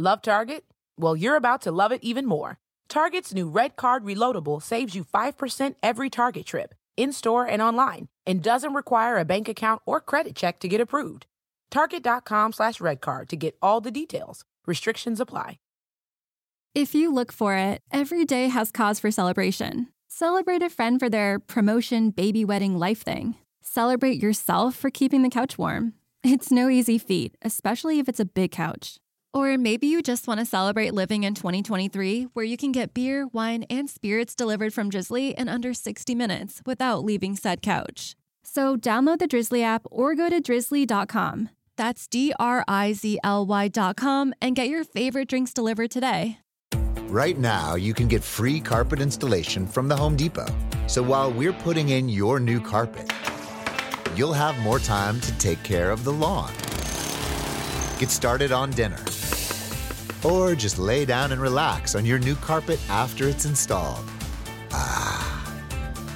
Love Target? Well, you're about to love it even more. Target's new Red Card Reloadable saves you 5% every Target trip, in store and online, and doesn't require a bank account or credit check to get approved. Target.com slash redcard to get all the details. Restrictions apply. If you look for it, every day has cause for celebration. Celebrate a friend for their promotion, baby wedding, life thing. Celebrate yourself for keeping the couch warm. It's no easy feat, especially if it's a big couch. Or maybe you just want to celebrate living in 2023, where you can get beer, wine, and spirits delivered from Drizly in under 60 minutes without leaving said couch. So download the Drizly app or go to drizly.com. That's D R I Z L Y.com and get your favorite drinks delivered today. Right now, you can get free carpet installation from the Home Depot. So while we're putting in your new carpet, you'll have more time to take care of the lawn. Get started on dinner. Or just lay down and relax on your new carpet after it's installed. Ah.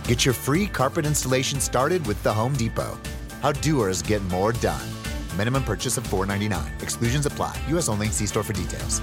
Get your free carpet installation started with the Home Depot. How doers get more done. Minimum purchase of $4.99. Exclusions apply. U.S. only. See store for details.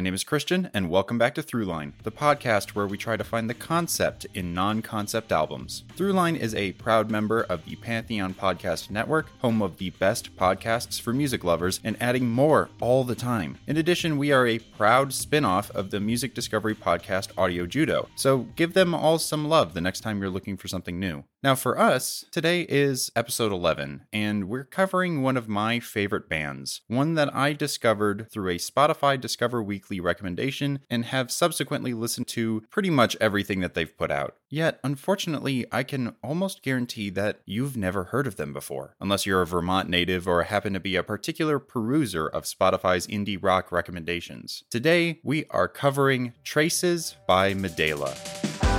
My name is Christian, and welcome back to Throughline, the podcast where we try to find the concept in non concept albums. Throughline is a proud member of the Pantheon Podcast Network, home of the best podcasts for music lovers, and adding more all the time. In addition, we are a proud spin off of the music discovery podcast Audio Judo, so give them all some love the next time you're looking for something new. Now, for us, today is episode 11, and we're covering one of my favorite bands, one that I discovered through a Spotify Discover Weekly recommendation and have subsequently listened to pretty much everything that they've put out. Yet, unfortunately, I can almost guarantee that you've never heard of them before, unless you're a Vermont native or happen to be a particular peruser of Spotify's indie rock recommendations. Today, we are covering Traces by Madaila.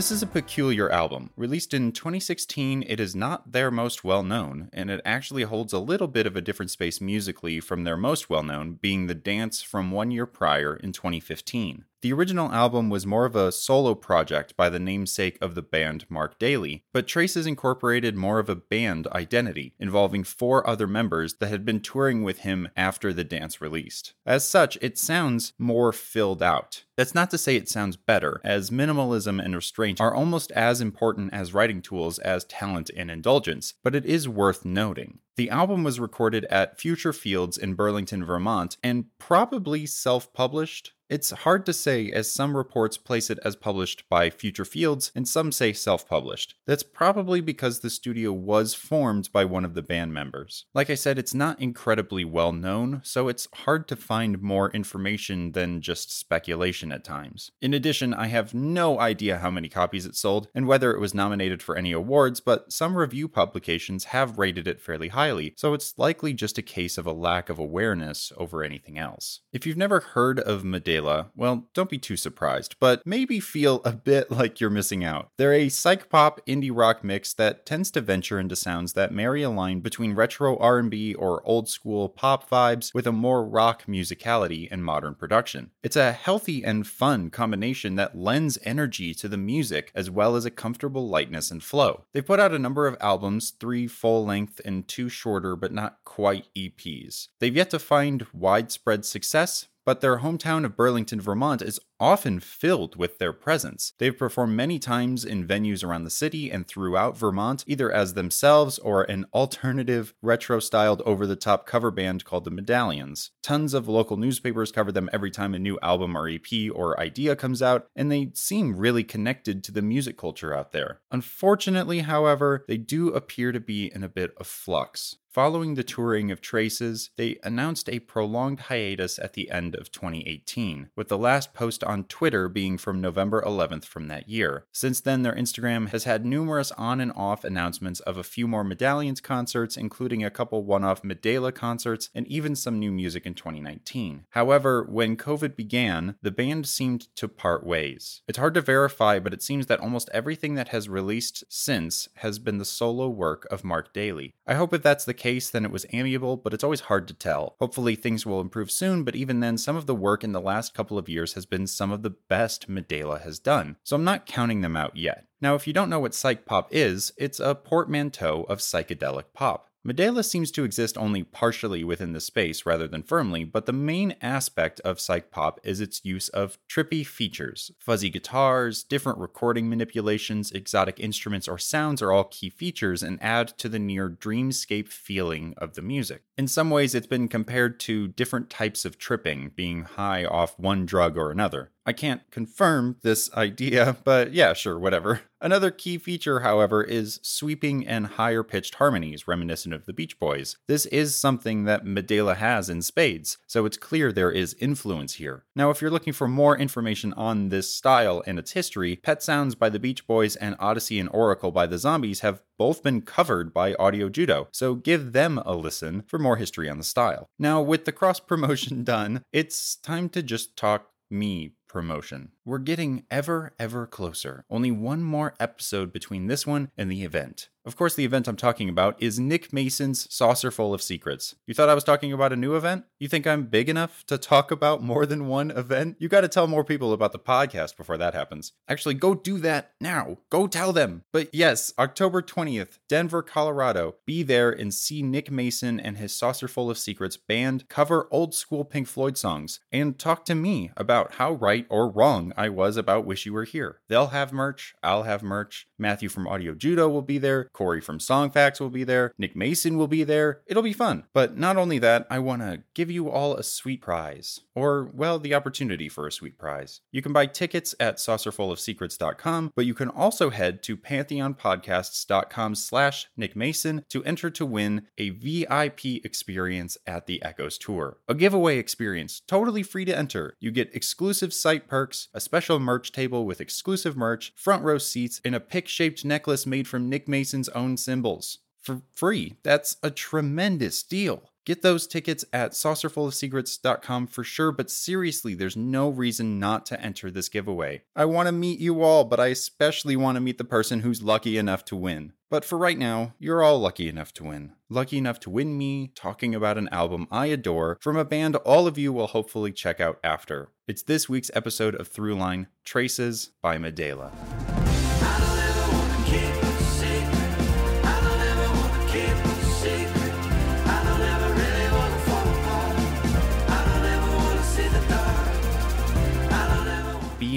This is a peculiar album. Released in 2016, it is not their most well known, and it actually holds a little bit of a different space musically from their most well known, being The Dance from one year prior in 2015. The original album was more of a solo project by the namesake of the band Mark Daly, but Traces incorporated more of a band identity, involving four other members that had been touring with him after the dance released. As such, it sounds more filled out. That's not to say it sounds better, as minimalism and restraint are almost as important as writing tools as talent and indulgence, but it is worth noting. The album was recorded at Future Fields in Burlington, Vermont, and probably self published. It's hard to say, as some reports place it as published by Future Fields and some say self published. That's probably because the studio was formed by one of the band members. Like I said, it's not incredibly well known, so it's hard to find more information than just speculation at times. In addition, I have no idea how many copies it sold and whether it was nominated for any awards, but some review publications have rated it fairly highly, so it's likely just a case of a lack of awareness over anything else. If you've never heard of Madaila, well, don't be too surprised, but maybe feel a bit like you're missing out. They're a psych pop indie rock mix that tends to venture into sounds that marry a line between retro R&B or old school pop vibes with a more rock musicality and modern production. It's a healthy and fun combination that lends energy to the music as well as a comfortable lightness and flow. They've put out a number of albums, three full length and two shorter but not quite EPs. They've yet to find widespread success, but their hometown of Burlington, Vermont is often filled with their presence. They've performed many times in venues around the city and throughout Vermont, either as themselves or an alternative, retro styled, over the top cover band called the Medallions. Tons of local newspapers cover them every time a new album or EP or idea comes out, and they seem really connected to the music culture out there. Unfortunately, however, they do appear to be in a bit of flux. Following the touring of Traces, they announced a prolonged hiatus at the end of 2018, with the last post on Twitter being from November 11th from that year. Since then, their Instagram has had numerous on and off announcements of a few more Medallions concerts, including a couple one off Madaila concerts, and even some new music in 2019. However, when COVID began, the band seemed to part ways. It's hard to verify, but it seems that almost everything that has released since has been the solo work of Mark Daly. I hope if that's the case, then it was amiable, but it's always hard to tell. Hopefully, things will improve soon, but even then, some of the work in the last couple of years has been some of the best Madaila has done, so I'm not counting them out yet. Now, if you don't know what psych pop is, it's a portmanteau of psychedelic pop. Madaila seems to exist only partially within the space rather than firmly, but the main aspect of psych pop is its use of trippy features. Fuzzy guitars, different recording manipulations, exotic instruments, or sounds are all key features and add to the near dreamscape feeling of the music. In some ways, it's been compared to different types of tripping, being high off one drug or another. I can't confirm this idea, but yeah, sure, whatever. Another key feature, however, is sweeping and higher pitched harmonies reminiscent of the Beach Boys. This is something that Madaila has in spades, so it's clear there is influence here. Now, if you're looking for more information on this style and its history, Pet Sounds by the Beach Boys and Odessey and Oracle by the Zombies have both been covered by Audio Judo, so give them a listen for more history on the style. Now, with the cross promotion done, it's time to just talk me promotion. We're getting ever, ever closer. Only one more episode between this one and the event. Of course, the event I'm talking about is Nick Mason's Saucerful of Secrets. You thought I was talking about a new event? You think I'm big enough to talk about more than one event? You got to tell more people about the podcast before that happens. Actually, go do that now. Go tell them. But yes, October 20th, Denver, Colorado. Be there and see Nick Mason and his Saucerful of Secrets band cover old school Pink Floyd songs and talk to me about how right or wrong I was about Wish You Were Here. They'll have merch. I'll have merch. Matthew from Audio Judo will be there. Corey from Songfacts will be there. Nick Mason will be there. It'll be fun. But not only that, I want to give you all a sweet prize. Or, well, the opportunity for a sweet prize. You can buy tickets at saucerfulofsecrets.com, but you can also head to pantheonpodcasts.com slash Nick Mason to enter to win a VIP experience at the Echoes Tour. A giveaway experience, totally free to enter. You get exclusive site perks, a special merch table with exclusive merch, front row seats, and a pick-shaped necklace made from Nick Mason's own cymbals. For free. That's a tremendous deal. Get those tickets at saucerfulofsecrets.com for sure, but seriously, there's no reason not to enter this giveaway. I want to meet you all, but I especially want to meet the person who's lucky enough to win. But for right now, you're all lucky enough to win. Lucky enough to win me talking about an album I adore from a band all of you will hopefully check out after. It's this week's episode of Throughline Traces by Madaila.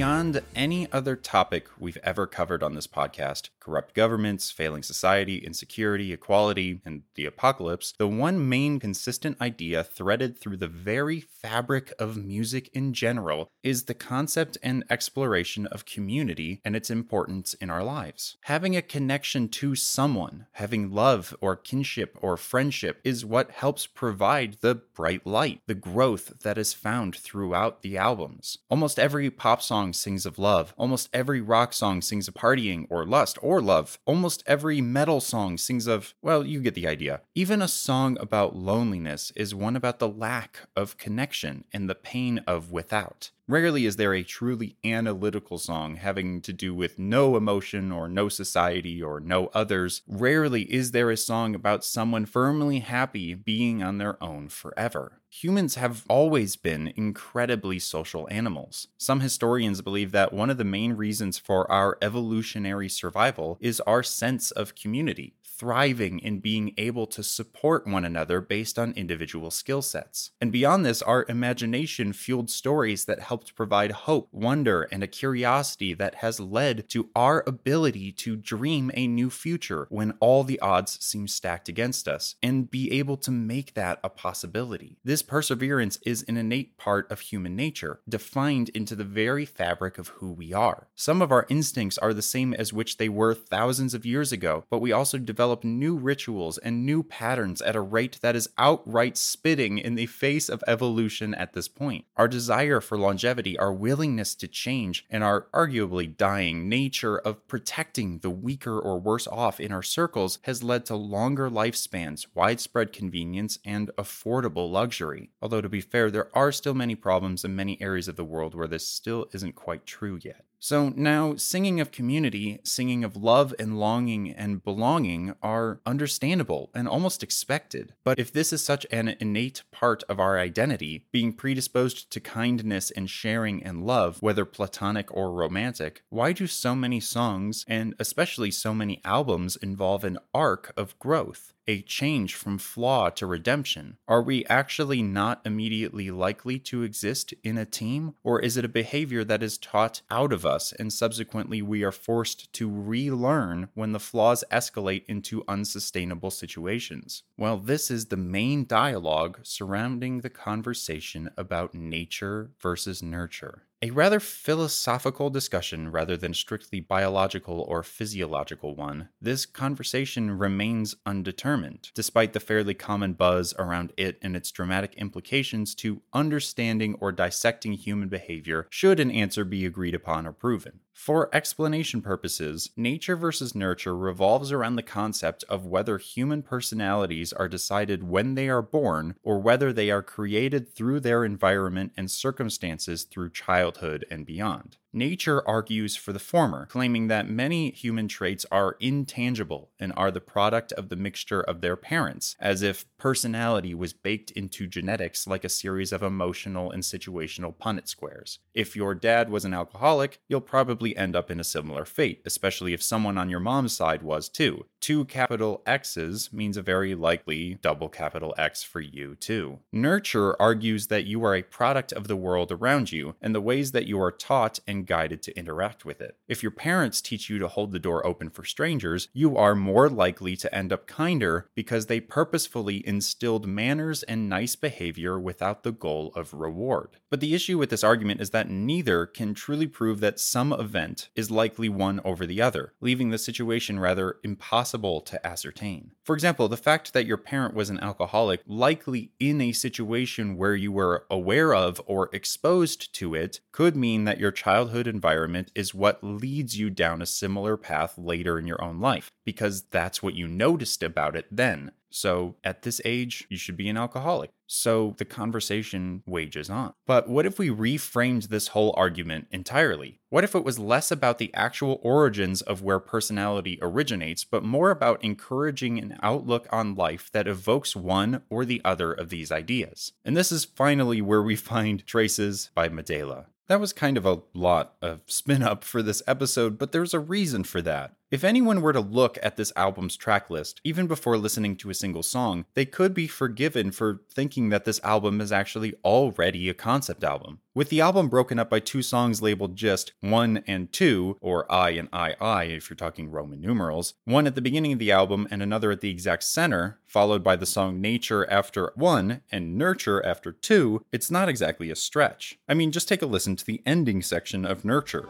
Beyond any other topic we've ever covered on this podcast corrupt governments, failing society, insecurity, equality, and the apocalypse the one main consistent idea threaded through the very fabric of music in general is the concept and exploration of community and its importance in our lives. Having a connection to someone, having love or kinship or friendship, is what helps provide the bright light, the growth that is found throughout the albums. Almost every pop song sings of love. Almost every rock song sings of partying or lust or love. Almost every metal song sings of, well, you get the idea. Even a song about loneliness is one about the lack of connection and the pain of without. Rarely is there a truly analytical song having to do with no emotion or no society or no others. Rarely is there a song about someone firmly happy being on their own forever. Humans have always been incredibly social animals. Some historians believe that one of the main reasons for our evolutionary survival is our sense of community thriving in being able to support one another based on individual skill sets. And beyond this, our imagination fueled stories that helped provide hope, wonder, and a curiosity that has led to our ability to dream a new future when all the odds seem stacked against us and be able to make that a possibility. This perseverance is an innate part of human nature, defined into the very fabric of who we are. Some of our instincts are the same as which they were thousands of years ago, but we also develop develop new rituals and new patterns at a rate that is outright spitting in the face of evolution at this point. Our desire for longevity, our willingness to change, and our arguably dying nature of protecting the weaker or worse off in our circles has led to longer lifespans, widespread convenience, and affordable luxury. Although, to be fair, there are still many problems in many areas of the world where this still isn't quite true yet. So now, singing of community, singing of love and longing and belonging are understandable and almost expected. But if this is such an innate part of our identity, being predisposed to kindness and sharing and love, whether platonic or romantic, why do so many songs, and especially so many albums, involve an arc of growth? A change from flaw to redemption? Are we actually not immediately likely to exist in a team? Or is it a behavior that is taught out of us and subsequently we are forced to relearn when the flaws escalate into unsustainable situations? Well, this is the main dialogue surrounding the conversation about nature versus nurture a rather philosophical discussion rather than strictly biological or physiological one, this conversation remains undetermined, despite the fairly common buzz around it and its dramatic implications to understanding or dissecting human behavior should an answer be agreed upon or proven. For explanation purposes, nature versus nurture revolves around the concept of whether human personalities are decided when they are born or whether they are created through their environment and circumstances through childhood and beyond. Nature argues for the former, claiming that many human traits are intangible and are the product of the mixture of their parents, as if personality was baked into genetics like a series of emotional and situational Punnett squares. If your dad was an alcoholic, you'll probably end up in a similar fate, especially if someone on your mom's side was too. Two capital X's means a very likely double capital X for you too. Nurture argues that you are a product of the world around you and the ways that you are taught and guided to interact with it. If your parents teach you to hold the door open for strangers, you are more likely to end up kinder because they purposefully instilled manners and nice behavior without the goal of reward. But the issue with this argument is that neither can truly prove that some event is likely one over the other, leaving the situation rather impossible to ascertain. For example, the fact that your parent was an alcoholic, likely in a situation where you were aware of or exposed to it, could mean that your childhood childhood environment is what leads you down a similar path later in your own life, because that's what you noticed about it then. So at this age, you should be an alcoholic. So the conversation wages on. But what if we reframed this whole argument entirely? What if it was less about the actual origins of where personality originates, but more about encouraging an outlook on life that evokes one or the other of these ideas? And this is finally where we find Traces by Madaila. That was kind of a lot of spin up for this episode, but there's a reason for that. If anyone were to look at this album's track list, even before listening to a single song, they could be forgiven for thinking that this album is actually already a concept album. With the album broken up by two songs labeled just 1 and 2, or I and I I if you're talking Roman numerals, one at the beginning of the album and another at the exact center, followed by the song Nature after 1 and Nurture after 2, it's not exactly a stretch. I mean, just take a listen to the ending section of Nurture.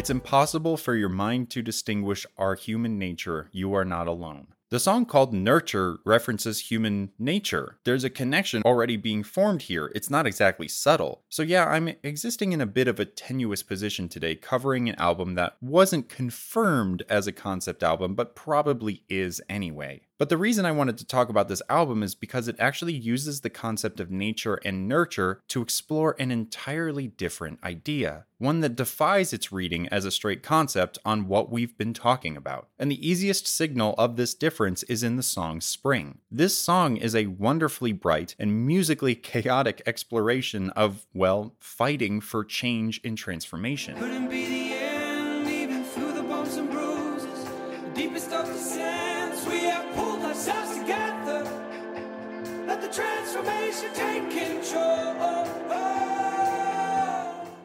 It's impossible for your mind to distinguish our human nature. You are not alone. The song called Nurture references human nature. There's a connection already being formed here. It's not exactly subtle. So, yeah, I'm existing in a bit of a tenuous position today, covering an album that wasn't confirmed as a concept album, but probably is anyway. But the reason I wanted to talk about this album is because it actually uses the concept of nature and nurture to explore an entirely different idea, one that defies its reading as a straight concept on what we've been talking about. And the easiest signal of this difference is in the song Spring. This song is a wonderfully bright and musically chaotic exploration of, well, fighting for change and transformation.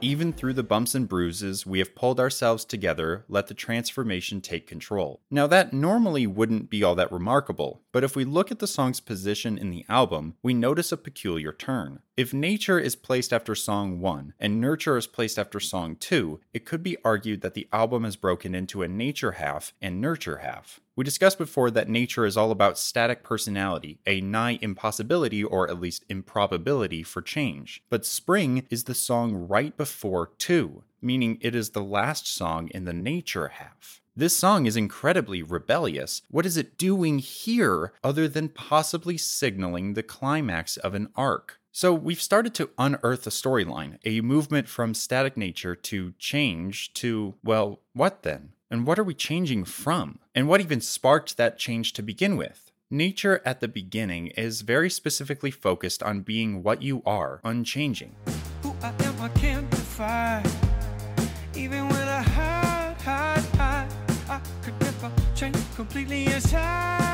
Even through the bumps and bruises, we have pulled ourselves together, let the transformation take control. Now, that normally wouldn't be all that remarkable, but if we look at the song's position in the album, we notice a peculiar turn. If nature is placed after song 1 and nurture is placed after song 2, it could be argued that the album is broken into a nature half and nurture half. We discussed before that nature is all about static personality, a nigh impossibility or at least improbability for change. But Spring is the song right before 2, meaning it is the last song in the nature half. This song is incredibly rebellious. What is it doing here other than possibly signaling the climax of an arc? So we've started to unearth a storyline, a movement from static nature to change to, well, what then? And what are we changing from? And what even sparked that change to begin with? Nature at the beginning is very specifically focused on being what you are, unchanging. Who I am, I can't. Even when I hide, hide, hide, I could never change completely inside.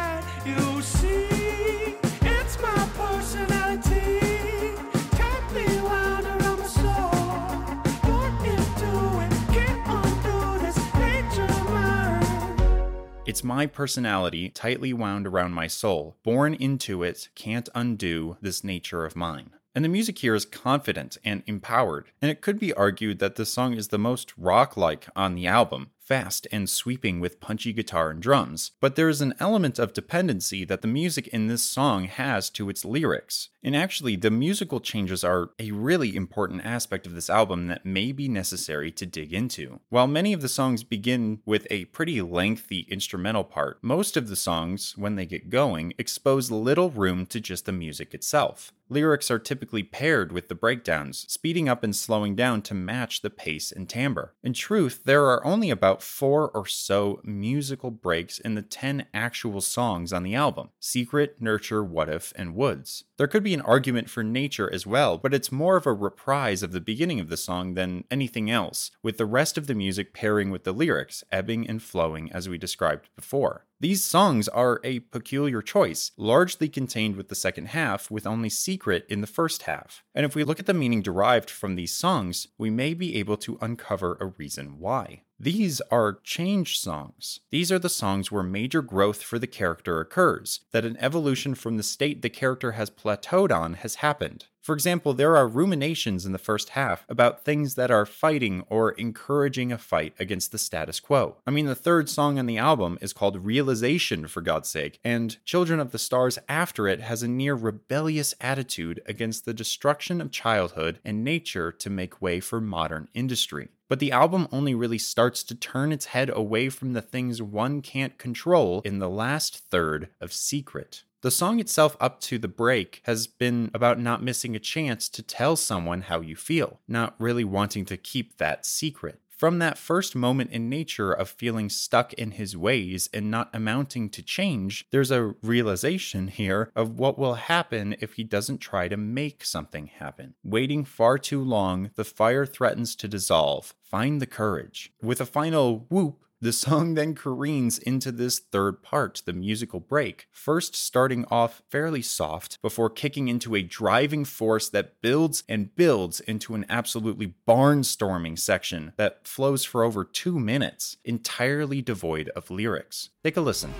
It's my personality, tightly wound around my soul. Born into it, can't undo this nature of mine. And the music here is confident and empowered, and it could be argued that this song is the most rock like on the album, fast and sweeping with punchy guitar and drums. But there is an element of dependency that the music in this song has to its lyrics. And actually, the musical changes are a really important aspect of this album that may be necessary to dig into. While many of the songs begin with a pretty lengthy instrumental part, most of the songs, when they get going, expose little room to just the music itself. Lyrics are typically paired with the breakdowns, speeding up and slowing down to match the pace and timbre. In truth, there are only about four or so musical breaks in the 10 actual songs on the album Secret, Nurture, What If, and Woods. There could be an argument for nature as well, but it's more of a reprise of the beginning of the song than anything else, with the rest of the music pairing with the lyrics, ebbing and flowing as we described before. These songs are a peculiar choice, largely contained with the second half, with only secret in the first half. And if we look at the meaning derived from these songs, we may be able to uncover a reason why. These are change songs. These are the songs where major growth for the character occurs, that an evolution from the state the character has plateaued on has happened. For example, there are ruminations in the first half about things that are fighting or encouraging a fight against the status quo. I mean, the third song on the album is called Realization, for God's sake, and Children of the Stars after it has a near rebellious attitude against the destruction of childhood and nature to make way for modern industry. But the album only really starts to turn its head away from the things one can't control in the last third of Secret. The song itself, up to the break, has been about not missing a chance to tell someone how you feel, not really wanting to keep that secret. From that first moment in nature of feeling stuck in his ways and not amounting to change, there's a realization here of what will happen if he doesn't try to make something happen. Waiting far too long, the fire threatens to dissolve. Find the courage. With a final whoop, the song then careens into this third part, the musical break, first starting off fairly soft before kicking into a driving force that builds and builds into an absolutely barnstorming section that flows for over two minutes, entirely devoid of lyrics. Take a listen.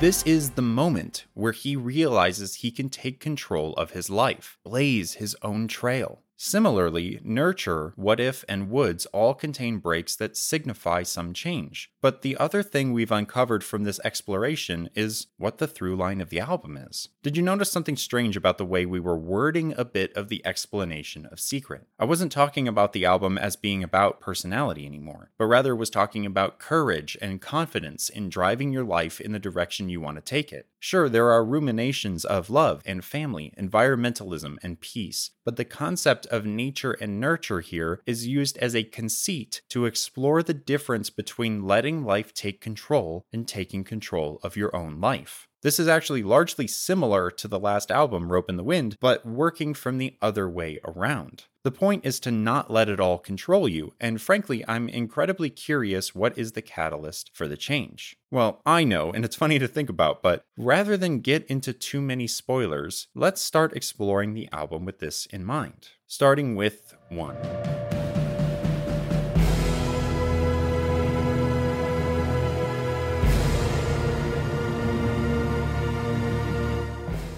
This is the moment where he realizes he can take control of his life, blaze his own trail. Similarly, Nurture, What If, and Woods all contain breaks that signify some change. But the other thing we've uncovered from this exploration is what the through line of the album is. Did you notice something strange about the way we were wording a bit of the explanation of Secret? I wasn't talking about the album as being about personality anymore, but rather was talking about courage and confidence in driving your life in the direction you want to take it. Sure, there are ruminations of love and family, environmentalism and peace, but the concept of nature and nurture here is used as a conceit to explore the difference between letting life take control and taking control of your own life. This is actually largely similar to the last album, Rope in the Wind, but working from the other way around. The point is to not let it all control you, and frankly, I'm incredibly curious what is the catalyst for the change. Well, I know, and it's funny to think about, but rather than get into too many spoilers, let's start exploring the album with this in mind. Starting with 1.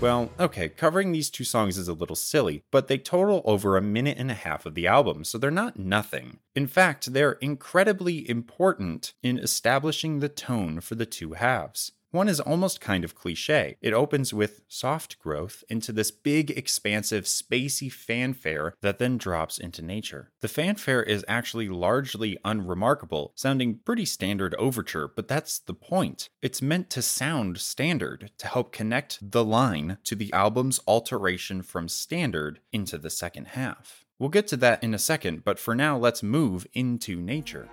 Well, okay, covering these two songs is a little silly, but they total over a minute and a half of the album, so they're not nothing. In fact, they're incredibly important in establishing the tone for the two halves. One is almost kind of cliche. It opens with soft growth into this big, expansive, spacey fanfare that then drops into nature. The fanfare is actually largely unremarkable, sounding pretty standard overture, but that's the point. It's meant to sound standard to help connect the line to the album's alteration from standard into the second half. We'll get to that in a second, but for now, let's move into nature.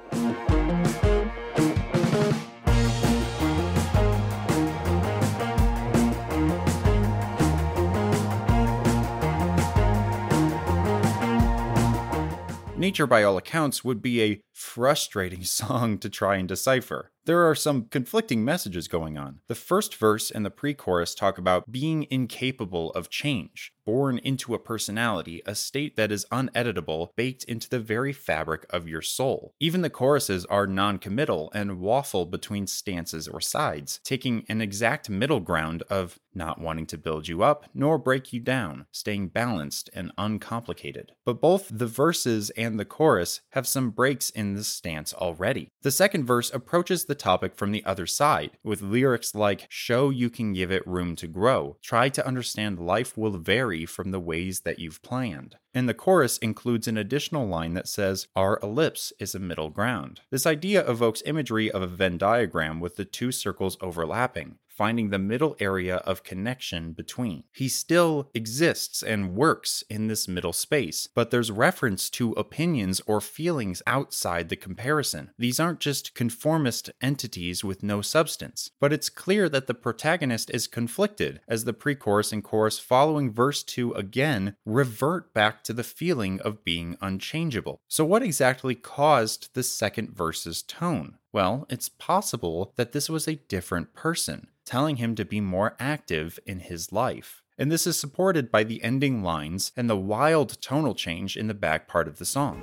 Nature, by all accounts, would be a frustrating song to try and decipher. There are some conflicting messages going on. The first verse and the pre chorus talk about being incapable of change, born into a personality, a state that is uneditable, baked into the very fabric of your soul. Even the choruses are non committal and waffle between stances or sides, taking an exact middle ground of not wanting to build you up nor break you down, staying balanced and uncomplicated. But both the verses and the chorus have some breaks in this stance already. The second verse approaches the topic from the other side, with lyrics like, Show you can give it room to grow. Try to understand life will vary from the ways that you've planned. And the chorus includes an additional line that says, Our ellipse is a middle ground. This idea evokes imagery of a Venn diagram with the two circles overlapping finding the middle area of connection between. He still exists and works in this middle space, but there's reference to opinions or feelings outside the comparison. These aren't just conformist entities with no substance, but it's clear that the protagonist is conflicted as the pre chorus and chorus following verse 2 again revert back to the feeling of being unchangeable. So, what exactly caused the second verse's tone? Well, it's possible that this was a different person, telling him to be more active in his life. And this is supported by the ending lines and the wild tonal change in the back part of the song.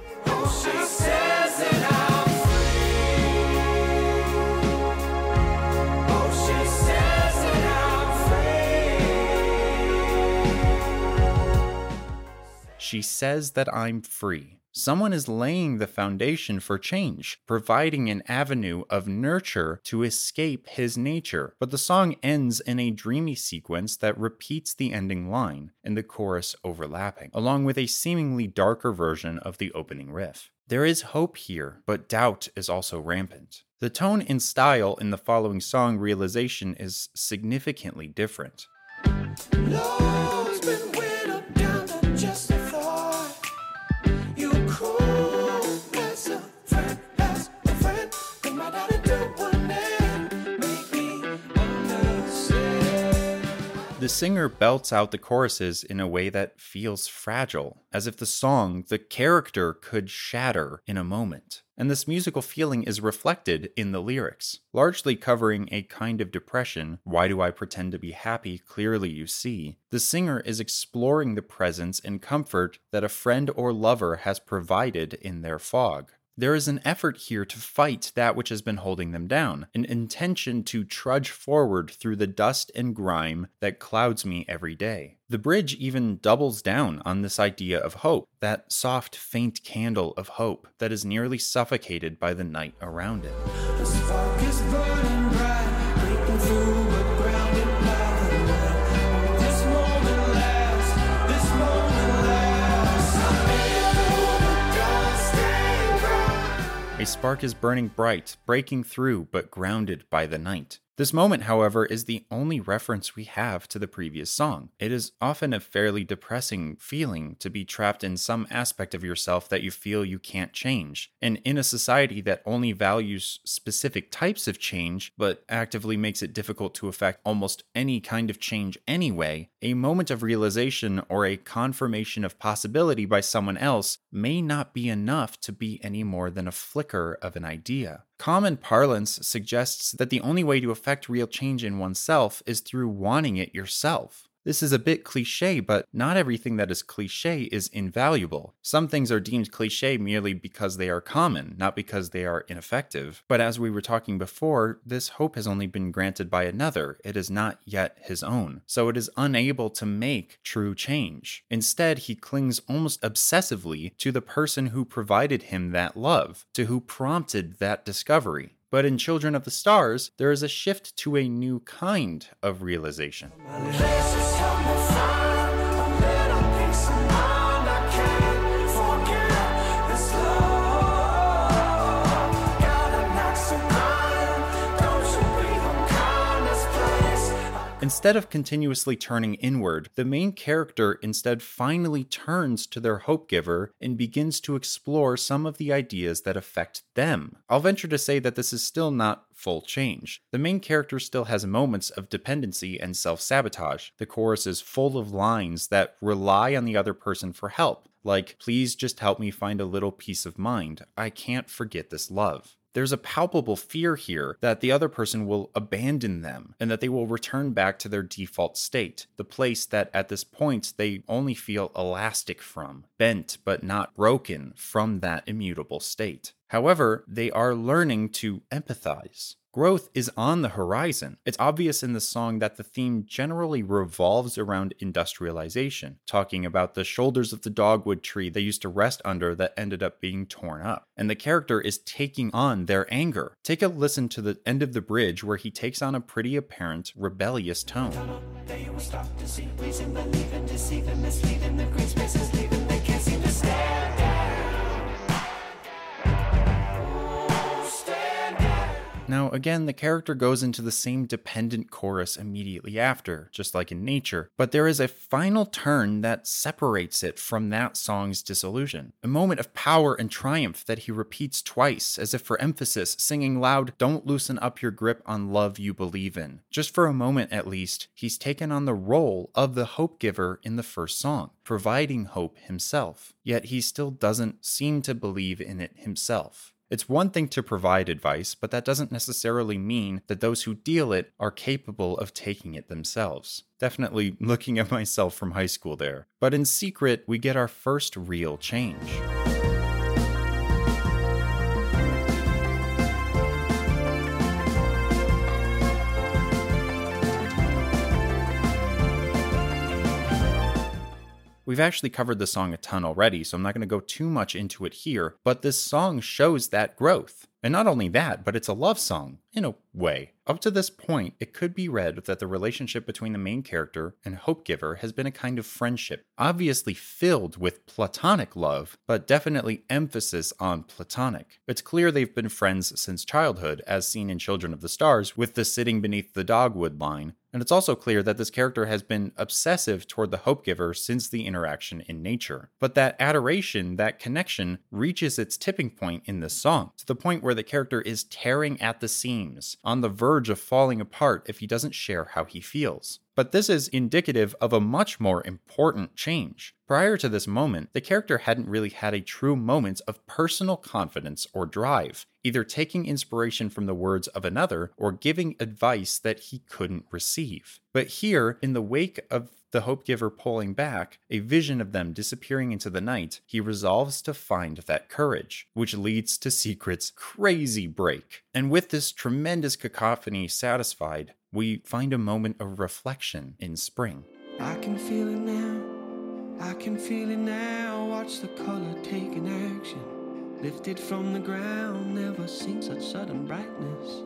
She says that I'm free. Someone is laying the foundation for change, providing an avenue of nurture to escape his nature. But the song ends in a dreamy sequence that repeats the ending line and the chorus overlapping, along with a seemingly darker version of the opening riff. There is hope here, but doubt is also rampant. The tone and style in the following song realization is significantly different. The singer belts out the choruses in a way that feels fragile, as if the song, the character, could shatter in a moment. And this musical feeling is reflected in the lyrics, largely covering a kind of depression. Why do I pretend to be happy? Clearly, you see. The singer is exploring the presence and comfort that a friend or lover has provided in their fog. There is an effort here to fight that which has been holding them down, an intention to trudge forward through the dust and grime that clouds me every day. The bridge even doubles down on this idea of hope, that soft, faint candle of hope that is nearly suffocated by the night around it. A spark is burning bright, breaking through, but grounded by the night. This moment, however, is the only reference we have to the previous song. It is often a fairly depressing feeling to be trapped in some aspect of yourself that you feel you can't change. And in a society that only values specific types of change, but actively makes it difficult to effect almost any kind of change anyway, a moment of realization or a confirmation of possibility by someone else may not be enough to be any more than a flicker of an idea. Common parlance suggests that the only way to affect real change in oneself is through wanting it yourself. This is a bit cliche, but not everything that is cliche is invaluable. Some things are deemed cliche merely because they are common, not because they are ineffective. But as we were talking before, this hope has only been granted by another. It is not yet his own. So it is unable to make true change. Instead, he clings almost obsessively to the person who provided him that love, to who prompted that discovery. But in Children of the Stars, there is a shift to a new kind of realization. Instead of continuously turning inward, the main character instead finally turns to their hope giver and begins to explore some of the ideas that affect them. I'll venture to say that this is still not full change. The main character still has moments of dependency and self sabotage. The chorus is full of lines that rely on the other person for help, like, please just help me find a little peace of mind. I can't forget this love there's a palpable fear here that the other person will abandon them and that they will return back to their default state, the place that at this point they only feel elastic from, bent but not broken from that immutable state. However, they are learning to empathize. Growth is on the horizon. It's obvious in the song that the theme generally revolves around industrialization, talking about the shoulders of the dogwood tree they used to rest under that ended up being torn up. And the character is taking on their anger. Take a listen to the end of the bridge where he takes on a pretty apparent rebellious tone. Now, again, the character goes into the same dependent chorus immediately after, just like in nature, but there is a final turn that separates it from that song's disillusion. A moment of power and triumph that he repeats twice, as if for emphasis, singing loud, Don't loosen up your grip on love you believe in. Just for a moment at least, he's taken on the role of the hope giver in the first song, providing hope himself. Yet he still doesn't seem to believe in it himself. It's one thing to provide advice, but that doesn't necessarily mean that those who deal it are capable of taking it themselves. Definitely looking at myself from high school there. But in secret, we get our first real change. We've actually covered the song a ton already, so I'm not going to go too much into it here, but this song shows that growth. And not only that, but it's a love song, in a way. Up to this point, it could be read that the relationship between the main character and Hope Giver has been a kind of friendship, obviously filled with platonic love, but definitely emphasis on platonic. It's clear they've been friends since childhood, as seen in Children of the Stars, with the sitting beneath the dogwood line, and it's also clear that this character has been obsessive toward the Hope Giver since the interaction in nature. But that adoration, that connection, reaches its tipping point in this song, to the point where the character is tearing at the seams, on the verge of falling apart if he doesn't share how he feels. But this is indicative of a much more important change. Prior to this moment, the character hadn't really had a true moment of personal confidence or drive, either taking inspiration from the words of another or giving advice that he couldn't receive. But here, in the wake of the Hope Giver pulling back, a vision of them disappearing into the night, he resolves to find that courage, which leads to Secret's crazy break. And with this tremendous cacophony satisfied, we find a moment of reflection in spring. I can feel it now. I can feel it now. Watch the color taking action. Lifted from the ground, never seen such sudden brightness.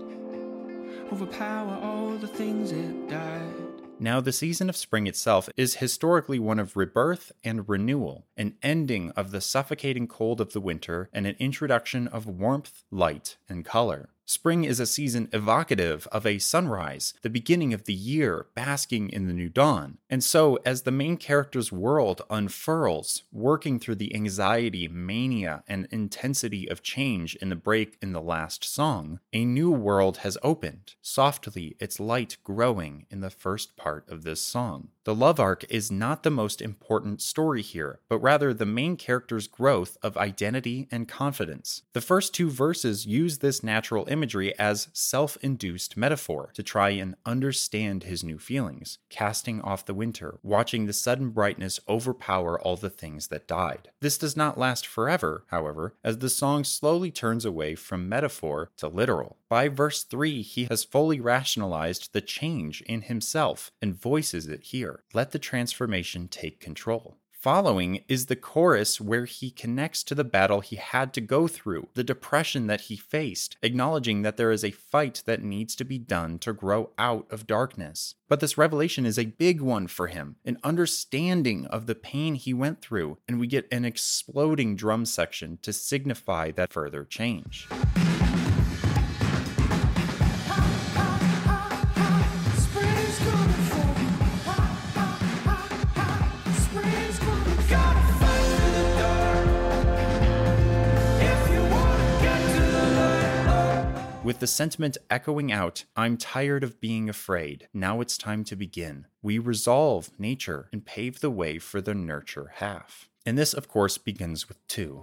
Overpower all the things that died. Now, the season of spring itself is historically one of rebirth and renewal, an ending of the suffocating cold of the winter, and an introduction of warmth, light, and color. Spring is a season evocative of a sunrise, the beginning of the year, basking in the new dawn. And so, as the main character's world unfurls, working through the anxiety, mania, and intensity of change in the break in the last song, a new world has opened, softly its light growing in the first part of this song. The love arc is not the most important story here, but rather the main character's growth of identity and confidence. The first two verses use this natural imagery as self induced metaphor to try and understand his new feelings, casting off the winter, watching the sudden brightness overpower all the things that died. This does not last forever, however, as the song slowly turns away from metaphor to literal. By verse 3, he has fully rationalized the change in himself and voices it here. Let the transformation take control. Following is the chorus where he connects to the battle he had to go through, the depression that he faced, acknowledging that there is a fight that needs to be done to grow out of darkness. But this revelation is a big one for him, an understanding of the pain he went through, and we get an exploding drum section to signify that further change. With the sentiment echoing out, I'm tired of being afraid. Now it's time to begin. We resolve nature and pave the way for the nurture half. And this, of course, begins with two.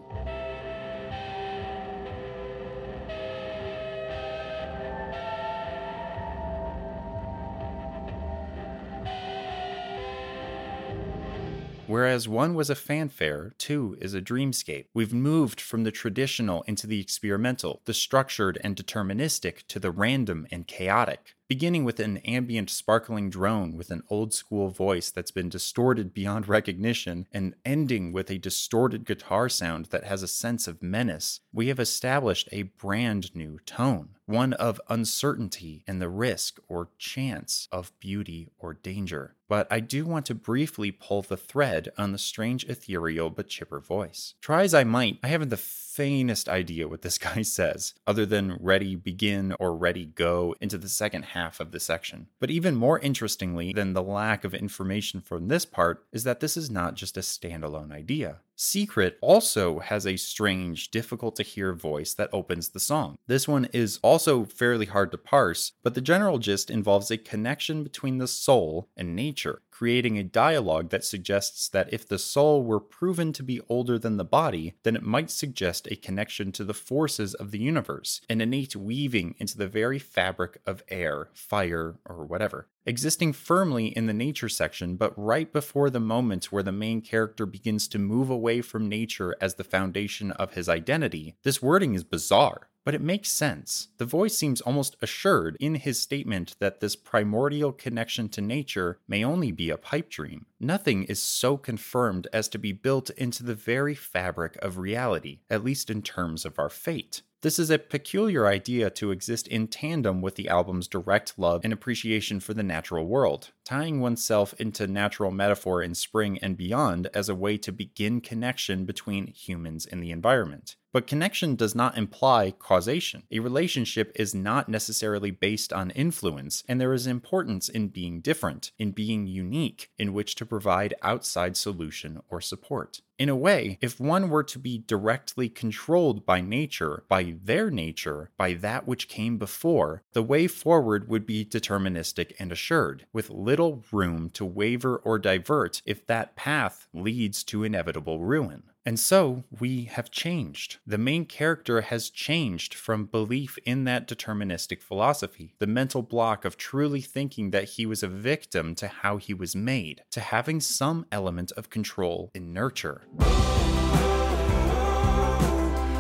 Whereas one was a fanfare, two is a dreamscape. We've moved from the traditional into the experimental, the structured and deterministic to the random and chaotic. Beginning with an ambient sparkling drone with an old school voice that's been distorted beyond recognition, and ending with a distorted guitar sound that has a sense of menace, we have established a brand new tone, one of uncertainty and the risk or chance of beauty or danger. But I do want to briefly pull the thread on the strange ethereal but chipper voice. Try as I might, I haven't the faintest idea what this guy says, other than ready begin or ready go into the second half of the section. But even more interestingly than the lack of information from this part is that this is not just a standalone idea. Secret also has a strange, difficult to hear voice that opens the song. This one is also fairly hard to parse, but the general gist involves a connection between the soul and nature, creating a dialogue that suggests that if the soul were proven to be older than the body, then it might suggest a connection to the forces of the universe, an innate weaving into the very fabric of air, fire, or whatever existing firmly in the nature section, but right before the moment where the main character begins to move away from nature as the foundation of his identity, this wording is bizarre. But it makes sense. The voice seems almost assured in his statement that this primordial connection to nature may only be a pipe dream. Nothing is so confirmed as to be built into the very fabric of reality, at least in terms of our fate. This is a peculiar idea to exist in tandem with the album's direct love and appreciation for the natural world, tying oneself into natural metaphor in spring and beyond as a way to begin connection between humans and the environment. But connection does not imply causation. A relationship is not necessarily based on influence, and there is importance in being different, in being unique, in which to provide outside solution or support. In a way, if one were to be directly controlled by nature, by their nature, by that which came before, the way forward would be deterministic and assured, with little room to waver or divert if that path leads to inevitable ruin. And so we have changed. The main character has changed from belief in that deterministic philosophy, the mental block of truly thinking that he was a victim to how he was made, to having some element of control in nurture.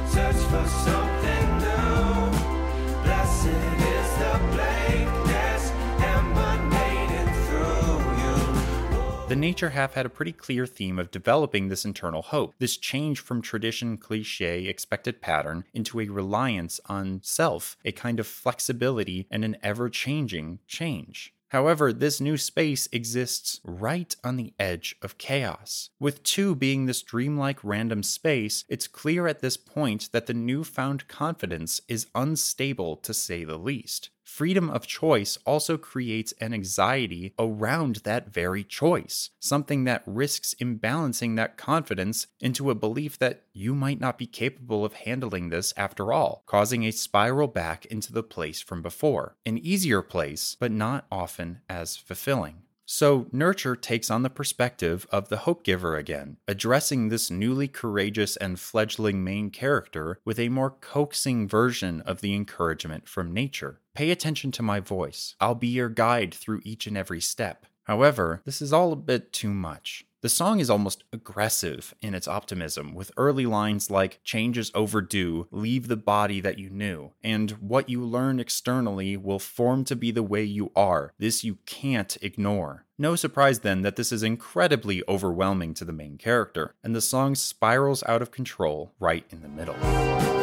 Search The nature half had a pretty clear theme of developing this internal hope, this change from tradition, cliche, expected pattern into a reliance on self, a kind of flexibility and an ever changing change. However, this new space exists right on the edge of chaos. With 2 being this dreamlike random space, it's clear at this point that the newfound confidence is unstable to say the least. Freedom of choice also creates an anxiety around that very choice, something that risks imbalancing that confidence into a belief that you might not be capable of handling this after all, causing a spiral back into the place from before. An easier place, but not often as fulfilling. So, Nurture takes on the perspective of the Hope Giver again, addressing this newly courageous and fledgling main character with a more coaxing version of the encouragement from nature. Pay attention to my voice. I'll be your guide through each and every step. However, this is all a bit too much. The song is almost aggressive in its optimism, with early lines like change is overdue, leave the body that you knew, and what you learn externally will form to be the way you are. This you can't ignore. No surprise then that this is incredibly overwhelming to the main character, and the song spirals out of control right in the middle.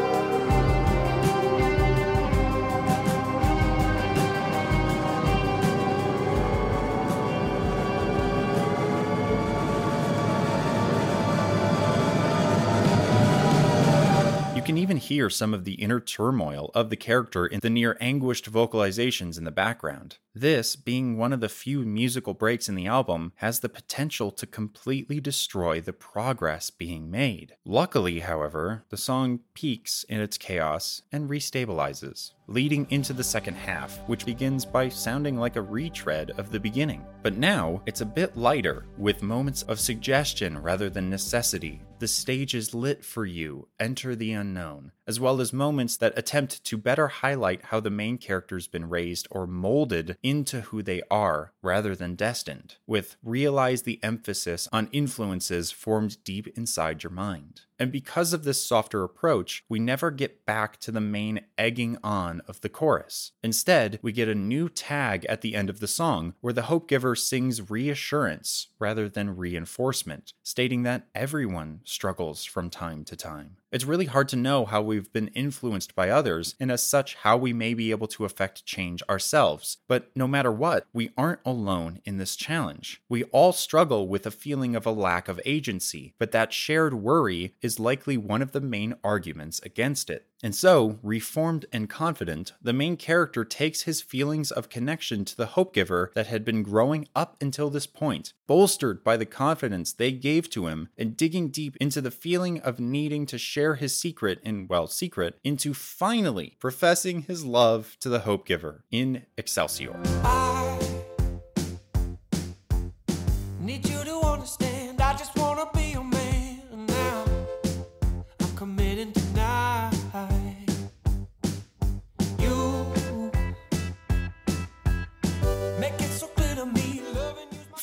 Hear some of the inner turmoil of the character in the near anguished vocalizations in the background. This, being one of the few musical breaks in the album, has the potential to completely destroy the progress being made. Luckily, however, the song peaks in its chaos and restabilizes, leading into the second half, which begins by sounding like a retread of the beginning. But now it's a bit lighter, with moments of suggestion rather than necessity. The stage is lit for you, enter the unknown, as well as moments that attempt to better highlight how the main character's been raised or molded into who they are rather than destined, with realize the emphasis on influences formed deep inside your mind. And because of this softer approach, we never get back to the main egging on of the chorus. Instead, we get a new tag at the end of the song where the Hope Giver sings reassurance rather than reinforcement, stating that everyone struggles from time to time. It's really hard to know how we've been influenced by others, and as such, how we may be able to affect change ourselves. But no matter what, we aren't alone in this challenge. We all struggle with a feeling of a lack of agency, but that shared worry is likely one of the main arguments against it. And so, reformed and confident, the main character takes his feelings of connection to the Hope Giver that had been growing up until this point, bolstered by the confidence they gave to him, and digging deep into the feeling of needing to share his secret in, well, secret, into finally professing his love to the Hope Giver in Excelsior. I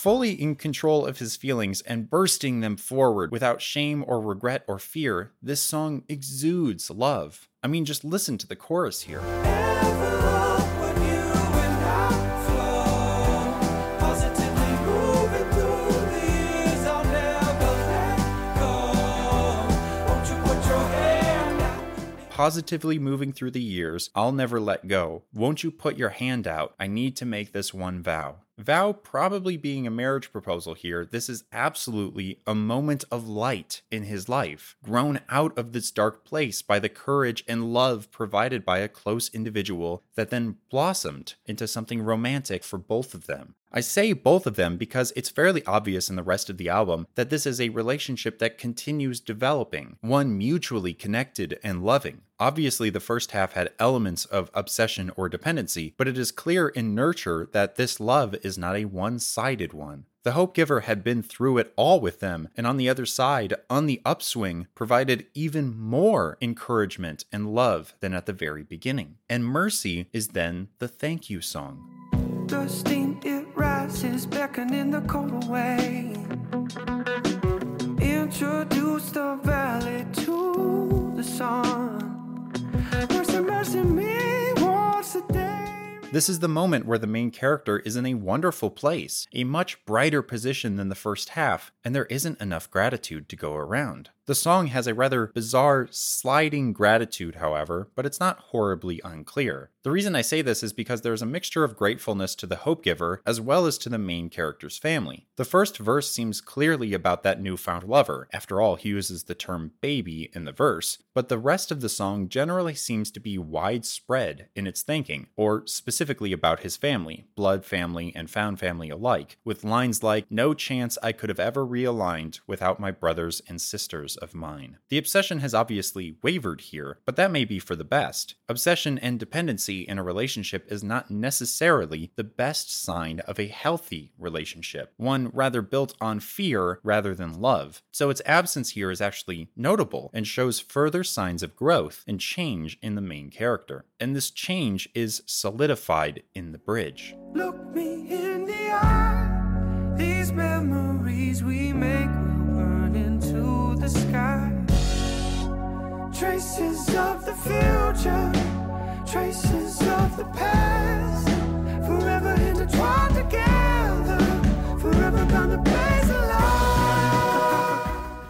Fully in control of his feelings and bursting them forward without shame or regret or fear, this song exudes love. I mean, just listen to the chorus here. Ever Positively moving through the years, I'll never let go. Won't you put your hand out? I need to make this one vow. Vow probably being a marriage proposal here, this is absolutely a moment of light in his life, grown out of this dark place by the courage and love provided by a close individual that then blossomed into something romantic for both of them. I say both of them because it's fairly obvious in the rest of the album that this is a relationship that continues developing, one mutually connected and loving. Obviously, the first half had elements of obsession or dependency, but it is clear in Nurture that this love is not a one sided one. The Hope Giver had been through it all with them, and on the other side, on the upswing, provided even more encouragement and love than at the very beginning. And Mercy is then the thank you song. The rises, beckoning the cold away. Introduce the valley to the sun. Me once a day. This is the moment where the main character is in a wonderful place, a much brighter position than the first half, and there isn't enough gratitude to go around. The song has a rather bizarre, sliding gratitude, however, but it's not horribly unclear. The reason I say this is because there's a mixture of gratefulness to the Hope Giver as well as to the main character's family. The first verse seems clearly about that newfound lover, after all, he uses the term baby in the verse, but the rest of the song generally seems to be widespread in its thinking, or specifically about his family, blood family and found family alike, with lines like, No chance I could have ever realigned without my brothers and sisters of mine. The obsession has obviously wavered here, but that may be for the best. Obsession and dependency in a relationship is not necessarily the best sign of a healthy relationship, one rather built on fear rather than love. So its absence here is actually notable and shows further signs of growth and change in the main character. And this change is solidified in the bridge. Look me in the eye. These memories we make sky. Traces of the future, traces of the past. Forever intertwined together, forever bound to alive.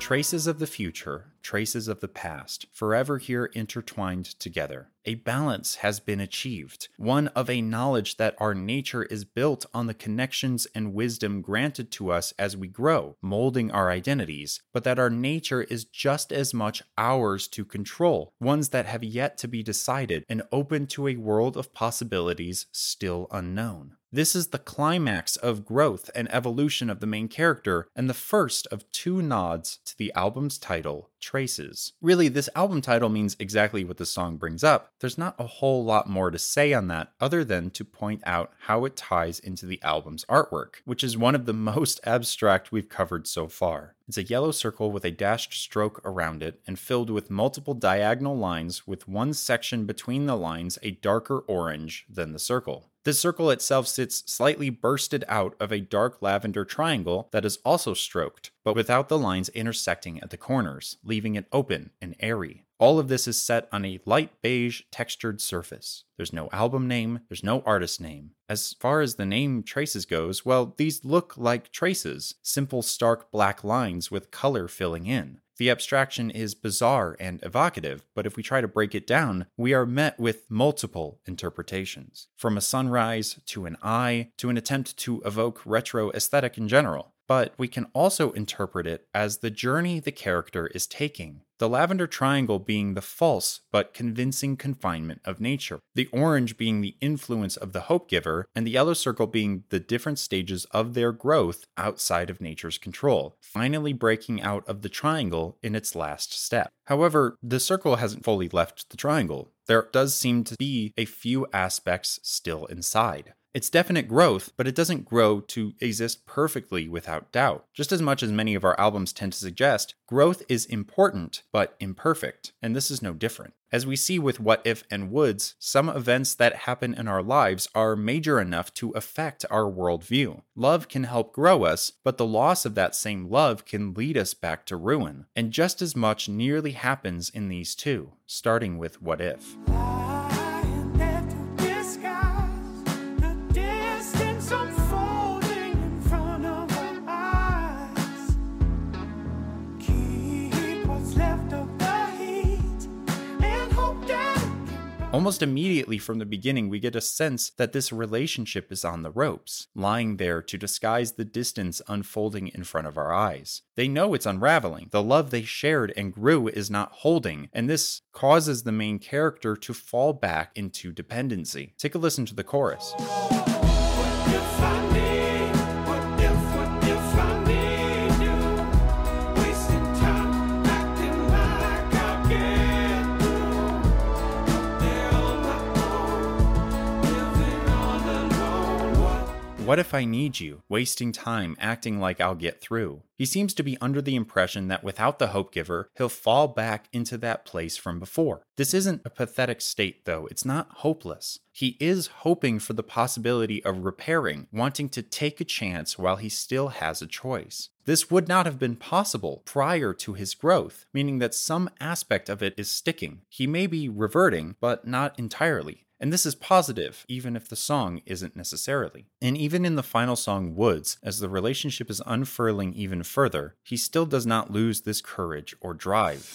Traces of the future, traces of the past, forever here intertwined together. A balance has been achieved, one of a knowledge that our nature is built on the connections and wisdom granted to us as we grow, molding our identities, but that our nature is just as much ours to control, ones that have yet to be decided and open to a world of possibilities still unknown. This is the climax of growth and evolution of the main character, and the first of two nods to the album's title, Traces. Really, this album title means exactly what the song brings up. There's not a whole lot more to say on that other than to point out how it ties into the album's artwork, which is one of the most abstract we've covered so far. It's a yellow circle with a dashed stroke around it and filled with multiple diagonal lines, with one section between the lines a darker orange than the circle. The circle itself sits slightly bursted out of a dark lavender triangle that is also stroked, but without the lines intersecting at the corners, leaving it open and airy. All of this is set on a light beige textured surface. There's no album name, there's no artist name. As far as the name Traces goes, well, these look like traces, simple stark black lines with color filling in. The abstraction is bizarre and evocative, but if we try to break it down, we are met with multiple interpretations. From a sunrise to an eye to an attempt to evoke retro aesthetic in general. But we can also interpret it as the journey the character is taking. The lavender triangle being the false but convincing confinement of nature, the orange being the influence of the hope giver, and the yellow circle being the different stages of their growth outside of nature's control, finally breaking out of the triangle in its last step. However, the circle hasn't fully left the triangle. There does seem to be a few aspects still inside. It's definite growth, but it doesn't grow to exist perfectly without doubt. Just as much as many of our albums tend to suggest, growth is important, but imperfect, and this is no different. As we see with What If and Woods, some events that happen in our lives are major enough to affect our worldview. Love can help grow us, but the loss of that same love can lead us back to ruin. And just as much nearly happens in these two, starting with What If. Almost immediately from the beginning, we get a sense that this relationship is on the ropes, lying there to disguise the distance unfolding in front of our eyes. They know it's unraveling. The love they shared and grew is not holding, and this causes the main character to fall back into dependency. Take a listen to the chorus. What if I need you? Wasting time acting like I'll get through. He seems to be under the impression that without the hope giver, he'll fall back into that place from before. This isn't a pathetic state, though. It's not hopeless. He is hoping for the possibility of repairing, wanting to take a chance while he still has a choice. This would not have been possible prior to his growth, meaning that some aspect of it is sticking. He may be reverting, but not entirely. And this is positive, even if the song isn't necessarily. And even in the final song, Woods, as the relationship is unfurling even further, he still does not lose this courage or drive.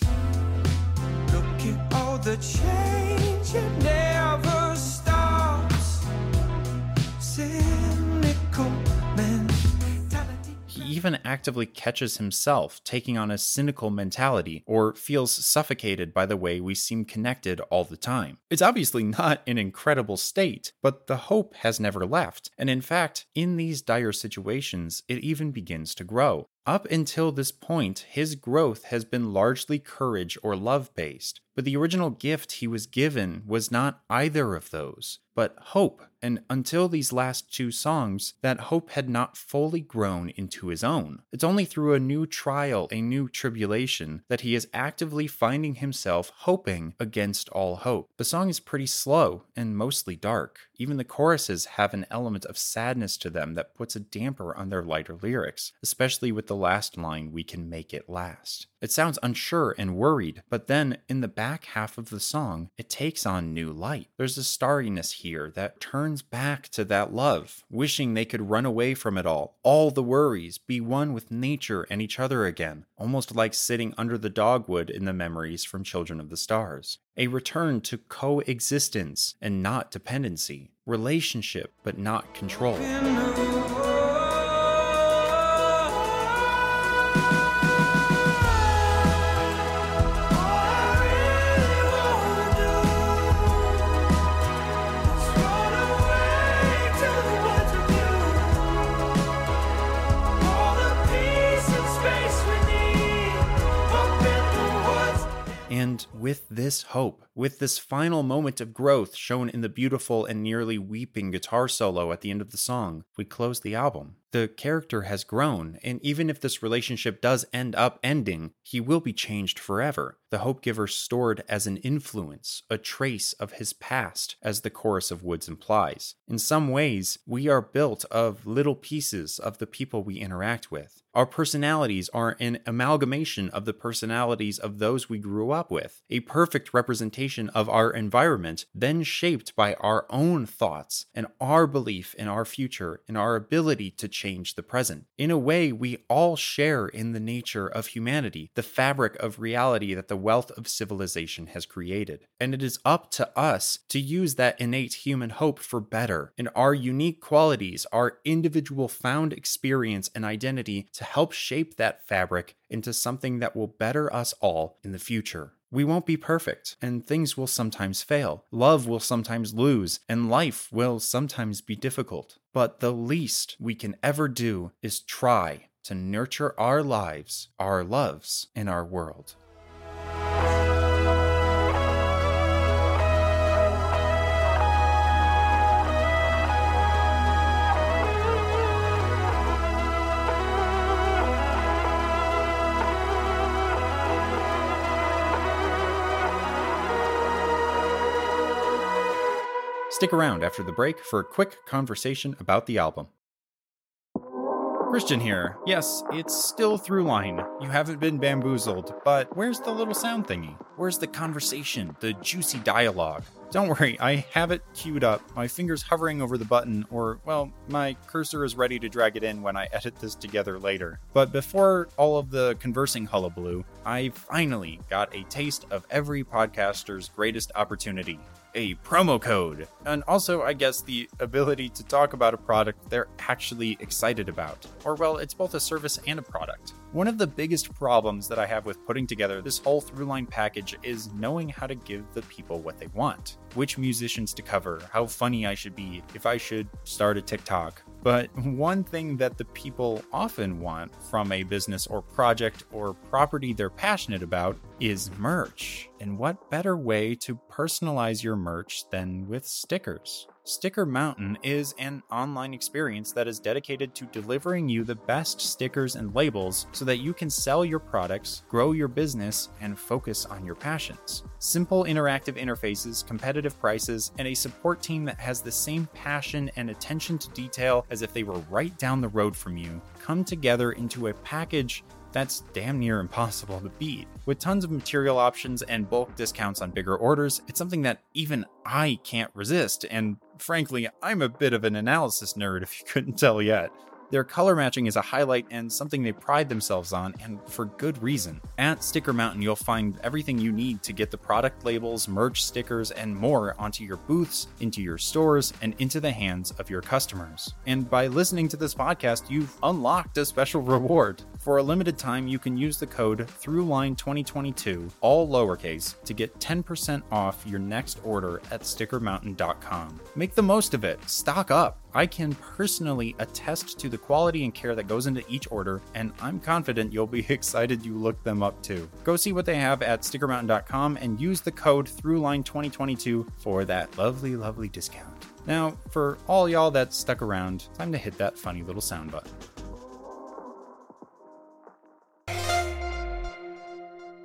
Even actively catches himself taking on a cynical mentality or feels suffocated by the way we seem connected all the time. It's obviously not an incredible state, but the hope has never left. And in fact, in these dire situations, it even begins to grow. Up until this point, his growth has been largely courage or love based, but the original gift he was given was not either of those, but hope. And until these last two songs, that hope had not fully grown into his own. It's only through a new trial, a new tribulation, that he is actively finding himself hoping against all hope. The song is pretty slow and mostly dark. Even the choruses have an element of sadness to them that puts a damper on their lighter lyrics, especially with the last line, We can make it last. It sounds unsure and worried, but then in the back half of the song, it takes on new light. There's a starriness here that turns back to that love, wishing they could run away from it all, all the worries, be one with nature and each other again, almost like sitting under the dogwood in the memories from Children of the Stars. A return to coexistence and not dependency, relationship but not control. With this hope, with this final moment of growth shown in the beautiful and nearly weeping guitar solo at the end of the song, we close the album. The character has grown, and even if this relationship does end up ending, he will be changed forever. The Hope Giver stored as an influence, a trace of his past, as the chorus of Woods implies. In some ways, we are built of little pieces of the people we interact with. Our personalities are an amalgamation of the personalities of those we grew up with, a perfect representation of our environment, then shaped by our own thoughts and our belief in our future and our ability to change the present. In a way, we all share in the nature of humanity, the fabric of reality that the wealth of civilization has created. And it is up to us to use that innate human hope for better, and our unique qualities, our individual found experience and identity to help shape that fabric into something that will better us all in the future. We won't be perfect, and things will sometimes fail. Love will sometimes lose, and life will sometimes be difficult. But the least we can ever do is try to nurture our lives, our loves, and our world. Stick around after the break for a quick conversation about the album. Christian here. Yes, it's still Throughline. You haven't been bamboozled, but where's the little sound thingy? Where's the conversation, the juicy dialogue? Don't worry, I have it queued up. My finger's hovering over the button, or, well, my cursor is ready to drag it in when I edit this together later. But before all of the conversing hullabaloo, I finally got a taste of every podcaster's greatest opportunity a promo code. And also, I guess, the ability to talk about a product they're actually excited about. Or, well, it's both a service and a product. One of the biggest problems that I have with putting together this whole Throughline package is knowing how to give the people what they want. Which musicians to cover, how funny I should be, if I should start a TikTok. But one thing that the people often want from a business or project or property they're passionate about is merch. And what better way to personalize your merch than with stickers? Sticker Mountain is an online experience that is dedicated to delivering you the best stickers and labels so that you can sell your products, grow your business, and focus on your passions. Simple interactive interfaces, competitive prices, and a support team that has the same passion and attention to detail as if they were right down the road from you come together into a package that's damn near impossible to beat. With tons of material options and bulk discounts on bigger orders, it's something that even I can't resist, and frankly, I'm a bit of an analysis nerd if you couldn't tell yet. Their color matching is a highlight and something they pride themselves on, and for good reason. At Sticker Mountain, you'll find everything you need to get the product labels, merch, stickers, and more onto your booths, into your stores, and into the hands of your customers. And by listening to this podcast, you've unlocked a special reward. For a limited time, you can use the code THROUGHLINE2022, all lowercase, to get 10% off your next order at stickermountain.com. Make the most of it. Stock up. I can personally attest to the quality and care that goes into each order, and I'm confident you'll be excited you looked them up too. Go see what they have at stickermountain.com and use the code THROUGHLINE2022 for that lovely, lovely discount. Now, for all y'all that stuck around, time to hit that funny little sound button.